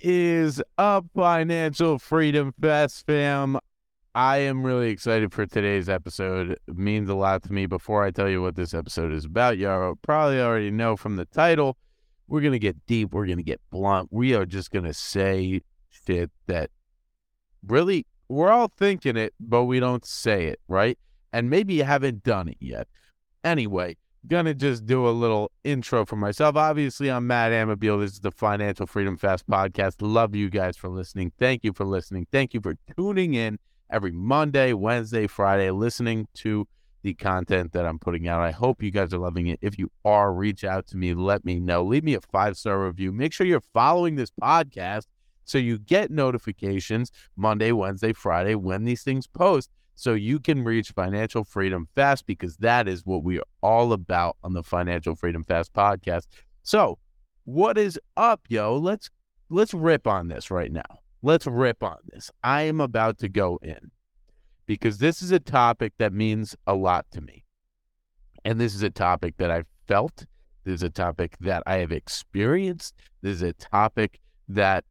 is up, Financial Freedom Fast fam? I am really excited for today's episode. It means a lot to me. Before I tell you what this episode is about, y'all probably already know from the title. We're going to get deep. We're going to get blunt. We are just going to say shit that really, we're all thinking it, but we don't say it, right? And maybe you haven't done it yet. Anyway, gonna just do a little intro for myself. Obviously, I'm Matt Amabile. This is the Financial Freedom Fast podcast. Love you guys for listening. Thank you for listening. Thank you for tuning in every Monday, Wednesday, Friday, listening to the content that I'm putting out. I hope you guys are loving it. If you are, reach out to me. Let me know. Leave me a five star review. Make sure you're following this podcast so you get notifications Monday, Wednesday, Friday when these things post so you can reach financial freedom fast because that is what we are all about on the Financial Freedom Fast podcast. So, what is up, yo? Let's let's rip on this right now. Let's rip on this. I am about to go in because this is a topic that means a lot to me. And this is a topic that I've felt. This is a topic that I have experienced. This is a topic that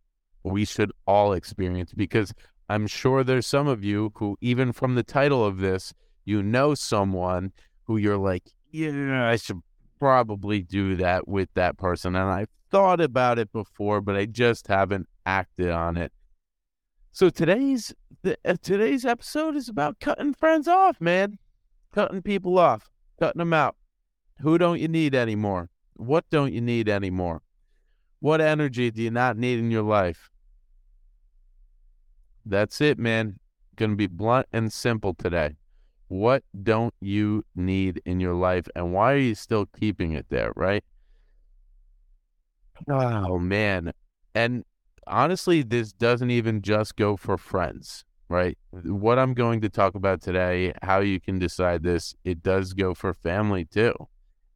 we should all experience because I'm sure there's some of you who, even from the title of this, you know someone who you're like, yeah, I should probably do that with that person. And I've thought about it before, but I just haven't acted on it. So today's the, uh, today's episode is about cutting friends off, man. Cutting people off, cutting them out. Who don't you need anymore? What don't you need anymore? What energy do you not need in your life? That's it, man. Going to be blunt and simple today. What don't you need in your life and why are you still keeping it there, right? Oh, man. And honestly, this doesn't even just go for friends, right? What I'm going to talk about today, how you can decide this, it does go for family too.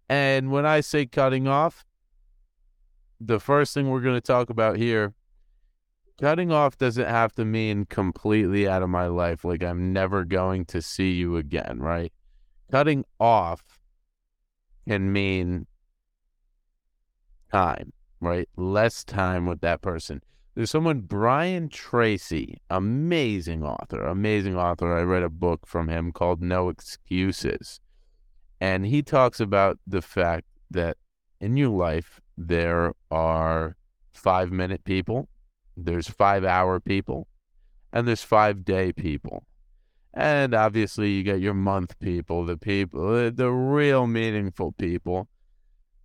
And when I say cutting off, the first thing we're going to talk about here cutting off doesn't have to mean completely out of my life, like I'm never going to see you again, right? Cutting off can mean time, right? Less time with that person. There's someone, Brian Tracy, amazing author, amazing author. I read a book from him called No Excuses. And he talks about the fact that in your life, there are five minute people, there's five hour people and there's five day people. And obviously, you get your month people, the people, the real meaningful people.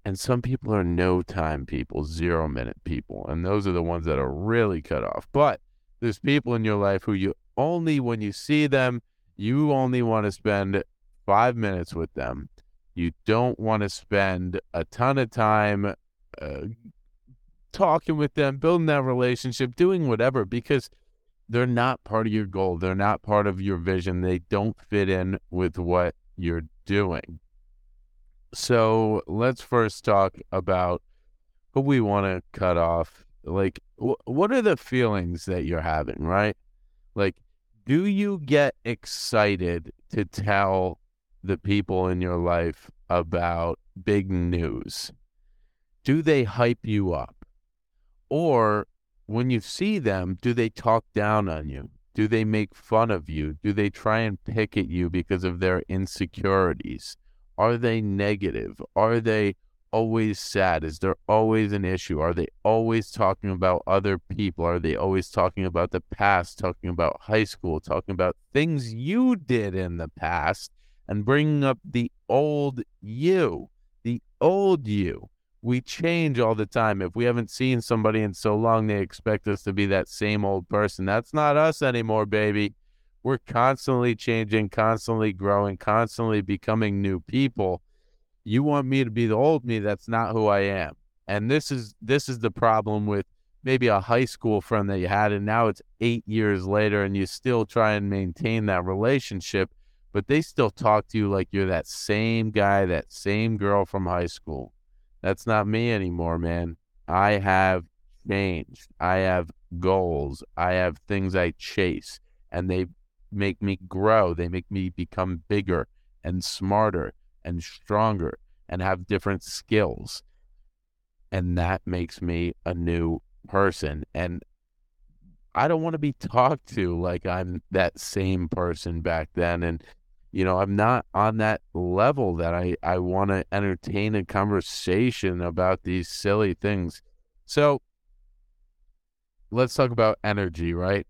And some people are no time people, zero minute people. And those are the ones that are really cut off. But there's people in your life who you only, when you see them, you only want to spend five minutes with them. You don't want to spend a ton of time uh, talking with them, building that relationship, doing whatever because they're not part of your goal. They're not part of your vision. They don't fit in with what you're doing. So let's first talk about who we want to cut off. Like, wh- what are the feelings that you're having, right? Like, do you get excited to tell the people in your life about big news? Do they hype you up? Or when you see them, do they talk down on you? Do they make fun of you? Do they try and pick at you because of their insecurities? Are they negative? Are they always sad? Is there always an issue? Are they always talking about other people? Are they always talking about the past, talking about high school, talking about things you did in the past and bringing up the old you, the old you? We change all the time. If we haven't seen somebody in so long, they expect us to be that same old person. That's not us anymore, baby. We're constantly changing, constantly growing, constantly becoming new people. You want me to be the old me, that's not who I am. And this is this is the problem with maybe a high school friend that you had and now it's 8 years later and you still try and maintain that relationship, but they still talk to you like you're that same guy, that same girl from high school that's not me anymore, man. I have changed. I have goals. I have things I chase, and they make me grow. They make me become bigger and smarter and stronger and have different skills. And that makes me a new person. And I don't want to be talked to like I'm that same person back then. And, you know, I'm not on that level that I, I want to entertain a conversation about these silly things. So let's talk about energy, right?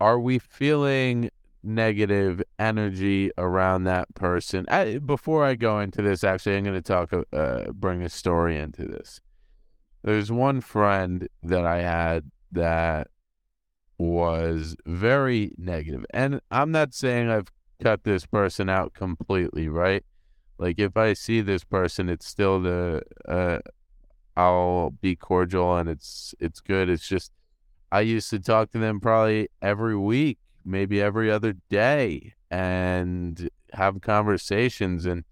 Are we feeling negative energy around that person? I, before I go into this, actually, I'm going to talk, uh, bring a story into this. There's one friend that I had that was very negative. And I'm not saying I've cut this person out completely, right? Like if I see this person, it's still the uh, I'll be cordial and it's it's good. It's just I used to talk to them probably every week, maybe every other day, and have conversations. And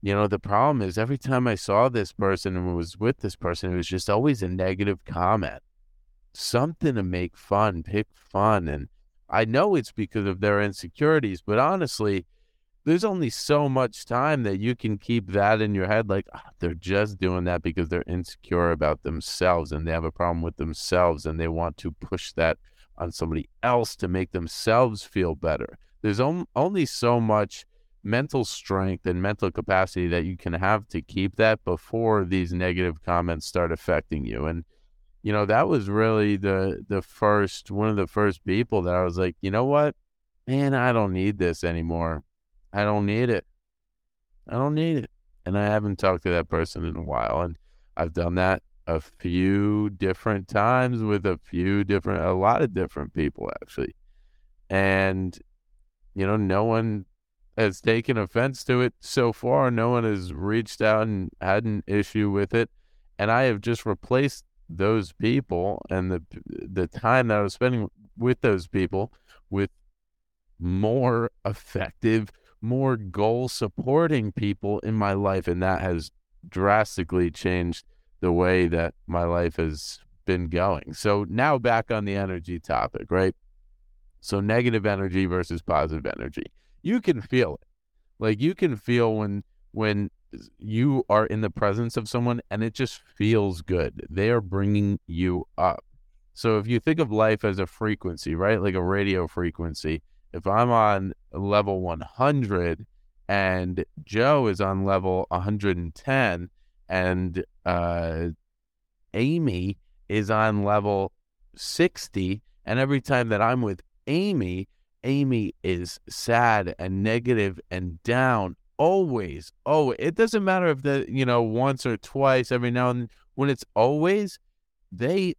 you know, the problem is every time I saw this person and was with this person, it was just always a negative comment, something to make fun, pick fun, and I know it's because of their insecurities, but honestly, there's only so much time that you can keep that in your head. Like, oh, they're just doing that because they're insecure about themselves and they have a problem with themselves and they want to push that on somebody else to make themselves feel better. There's on, only so much mental strength and mental capacity that you can have to keep that before these negative comments start affecting you. And you know, that was really the the first one of the first people that I was like, you know what? Man, I don't need this anymore. I don't need it. I don't need it. And I haven't talked to that person in a while. And I've done that a few different times with a few different, a lot of different people actually. And, you know, no one has taken offense to it so far. No one has reached out and had an issue with it. And I have just replaced those people and the the time that I was spending with those people with more effective, more goal supporting people in my life and that has drastically changed the way that my life has been going. So now back on the energy topic, right? So negative energy versus positive energy. You can feel it. Like you can feel when when you are in the presence of someone and it just feels good. They are bringing you up. So if you think of life as a frequency, right? Like a radio frequency, if I'm on level 100 and Joe is on level 110 and uh, Amy is on level 60, and every time that I'm with Amy, Amy is sad and negative and down always, oh, it doesn't matter if the you know once or twice every now and then. When it's always, they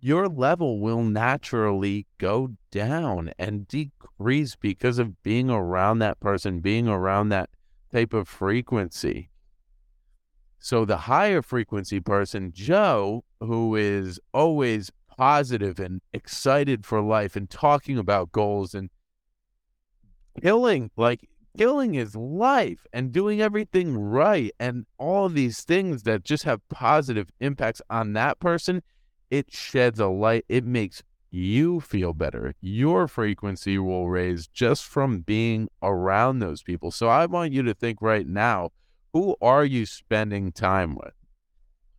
your level will naturally go down and decrease because of being around that person, being around that type of frequency. So the higher frequency person, Joe, who is always positive and excited for life and talking about goals and killing like killing his life and doing everything right and all these things that just have positive impacts on that person, it sheds a light. It makes you feel better. Your frequency will raise just from being around those people. So I want you to think right now who are you spending time with?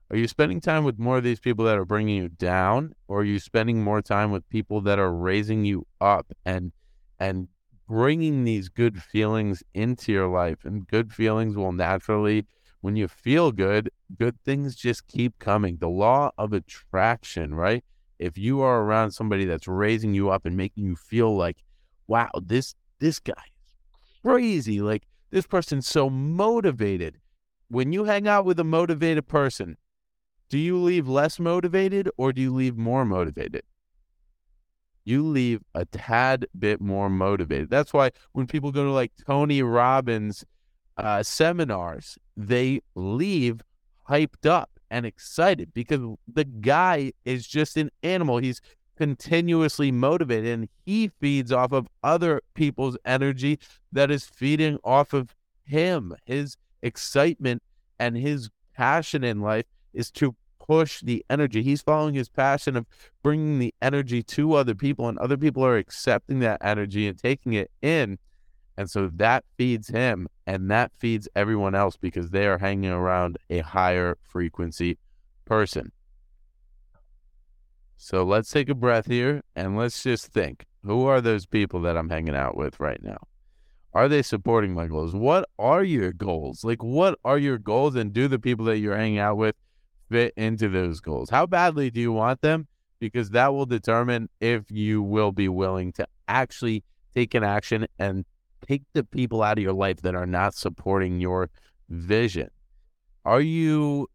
Are you spending time with more of these people that are bringing you down, or are you spending more time with people that are raising you up and and bringing these good feelings into your life. And good feelings will naturally, when you feel good, good things just keep coming. The law of attraction, right? If you are around somebody that's raising you up and making you feel like, wow, this this guy is crazy. Like this person's so motivated. When you hang out with a motivated person, do you leave less motivated or do you leave more motivated? You leave a tad bit more motivated. That's why when people go to like Tony Robbins uh, seminars, they leave hyped up and excited because the guy is just an animal. He's continuously motivated and he feeds off of other people's energy that is feeding off of him. His excitement and his passion in life is to push the energy. He's following his passion of bringing the energy to other people, and other people are accepting that energy and taking it in. And so that feeds him and that feeds everyone else because they are hanging around a higher frequency person. So let's take a breath here and let's just think who are those people that I'm hanging out with right now? Are they supporting my goals? What are your goals? Like, what are your goals? And do the people that you're hanging out with fit into those goals? How badly do you want them? Because that will determine if you will be willing to actually take an action and take the people out of your life that are not supporting your vision. Are you,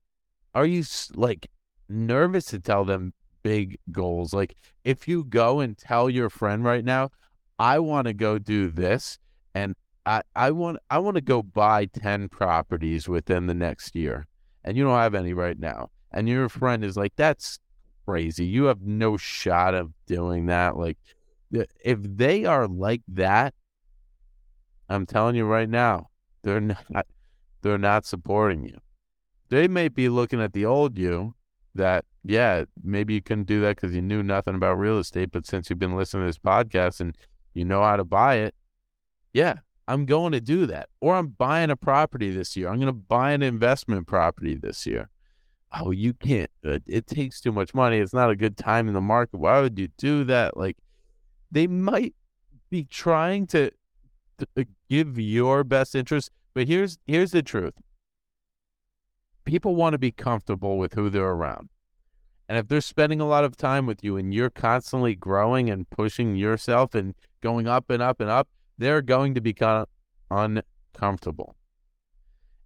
are you like nervous to tell them big goals? Like, if you go and tell your friend right now, I want to go do this and I, I want I want to go buy 10 properties within the next year and you don't have any right now and your friend is like that's crazy. You have no shot of doing that. Like if they are like that I'm telling you right now they're not they're not supporting you. They may be looking at the old you that yeah maybe you couldn't do that because you knew nothing about real estate but since you've been listening to this podcast and you know how to buy it yeah, I'm going to do that. Or I'm buying a property this year. I'm going to buy an investment property this year. Oh, you can't. Uh, it takes too much money. It's not a good time in the market. Why would you do that? Like, they might be trying to, to uh, give your best interest, but here's here's the truth. People want to be comfortable with who they're around. And if they're spending a lot of time with you and you're constantly growing and pushing yourself and going up and up and up, they're going to become uncomfortable.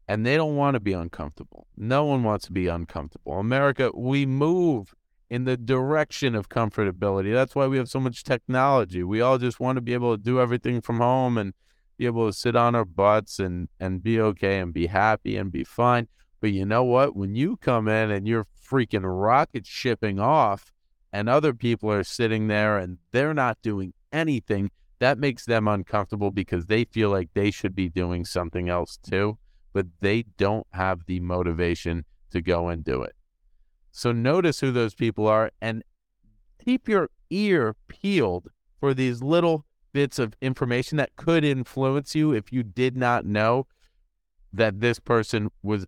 And they don't want to be uncomfortable. No one wants to be uncomfortable. America, we move in the direction of comfortability. That's why we have so much technology. We all just want to be able to do everything from home and be able to sit on our butts and, and be okay and be happy and be fine. But you know what? When you come in and you're freaking rocket shipping off and other people are sitting there and they're not doing anything, that makes them uncomfortable because they feel like they should be doing something else too, but they don't have the motivation to go and do it. So notice who those people are and keep your ear peeled for these little bits of information that could influence you if you did not know that this person was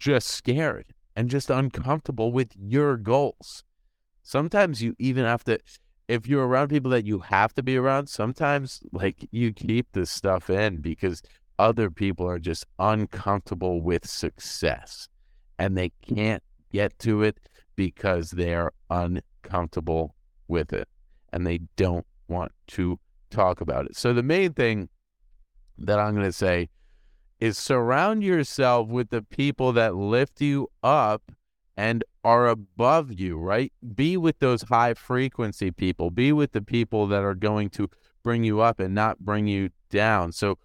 just scared and just uncomfortable with your goals. Sometimes you even have to if you're around people that you have to be around, sometimes like you keep this stuff in because other people are just uncomfortable with success and they can't get to it because they're uncomfortable with it and they don't want to talk about it. So the main thing that I'm going to say is surround yourself with the people that lift you up and are above you, right? Be with those high frequency people. Be with the people that are going to bring you up and not bring you down. So,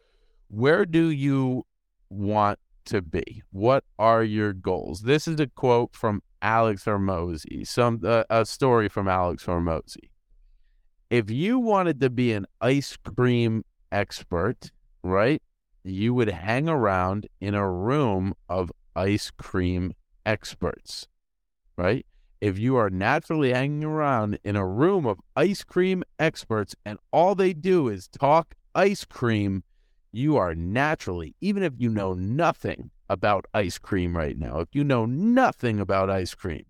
where do you want to be? What are your goals? This is a quote from Alex Hormozi, some uh, a story from Alex Hormozi. If you wanted to be an ice cream expert, right? You would hang around in a room of ice cream experts, right? If you are naturally hanging around in a room of ice cream experts and all they do is talk ice cream, you are naturally, even if you know nothing about ice cream right now, if you know nothing about ice cream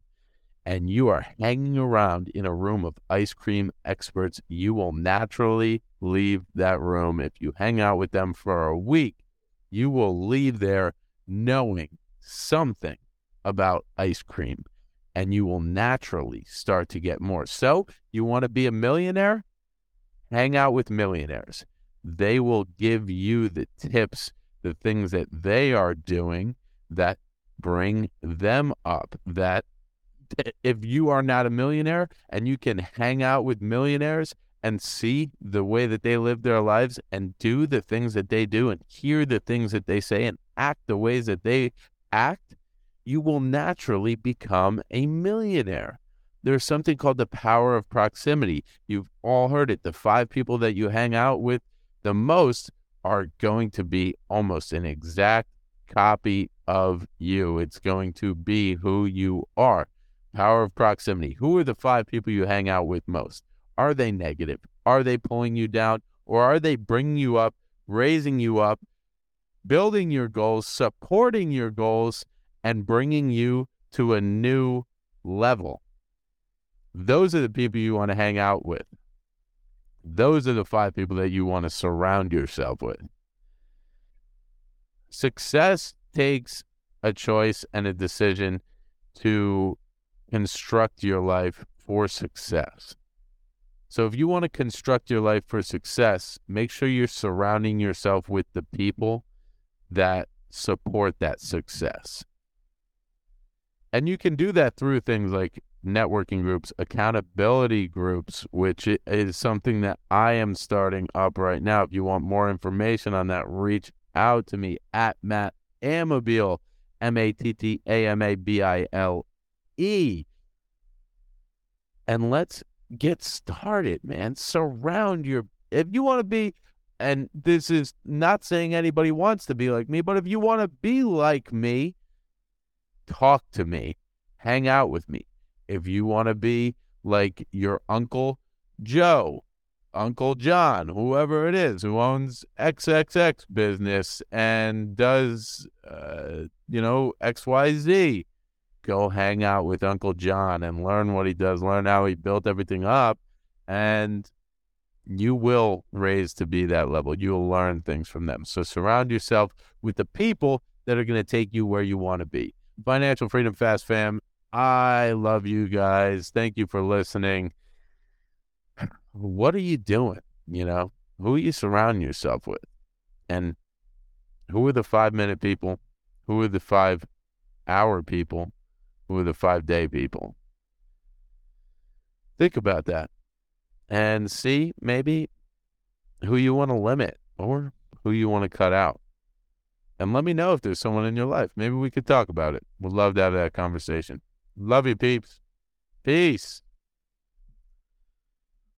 and you are hanging around in a room of ice cream experts, you will naturally leave that room. If you hang out with them for a week, you will leave there knowing something about ice cream and you will naturally start to get more. So, you want to be a millionaire? Hang out with millionaires. They will give you the tips, the things that they are doing that bring them up. That if you are not a millionaire and you can hang out with millionaires and see the way that they live their lives and do the things that they do and hear the things that they say and act the ways that they act, you will naturally become a millionaire. There's something called the power of proximity. You've all heard it. The five people that you hang out with the most are going to be almost an exact copy of you. It's going to be who you are. Power of proximity. Who are the five people you hang out with most? Are they negative? Are they pulling you down? Or are they bringing you up, raising you up, building your goals, supporting your goals, and bringing you to a new level. Those are the people you want to hang out with. Those are the five people that you want to surround yourself with. Success takes a choice and a decision to construct your life for success. So if you want to construct your life for success, make sure you're surrounding yourself with the people that support that success. And you can do that through things like networking groups, accountability groups, which is something that I am starting up right now. If you want more information on that, reach out to me at Matt Amabile, M A T T A M A B I L E. And let's get started, man. Surround your, if you want to be, and this is not saying anybody wants to be like me, but if you want to be like me, talk to me, hang out with me. If you want to be like your uncle Joe, Uncle John, whoever it is who owns XXX business and does, uh, you know, XYZ, go hang out with Uncle John and learn what he does, learn how he built everything up, and you will raise to be that level. You'll learn things from them. So surround yourself with the people that are going to take you where you want to be. Financial Freedom Fast Fam, I love you guys. Thank you for listening. What are you doing? You know, who are you surrounding yourself with? And who are the five minute people? Who are the five hour people? Who are the five day people? Think about that and see maybe who you want to limit or who you want to cut out. And let me know if there's someone in your life. Maybe we could talk about it. Would love to have that conversation. Love you, peeps. Peace.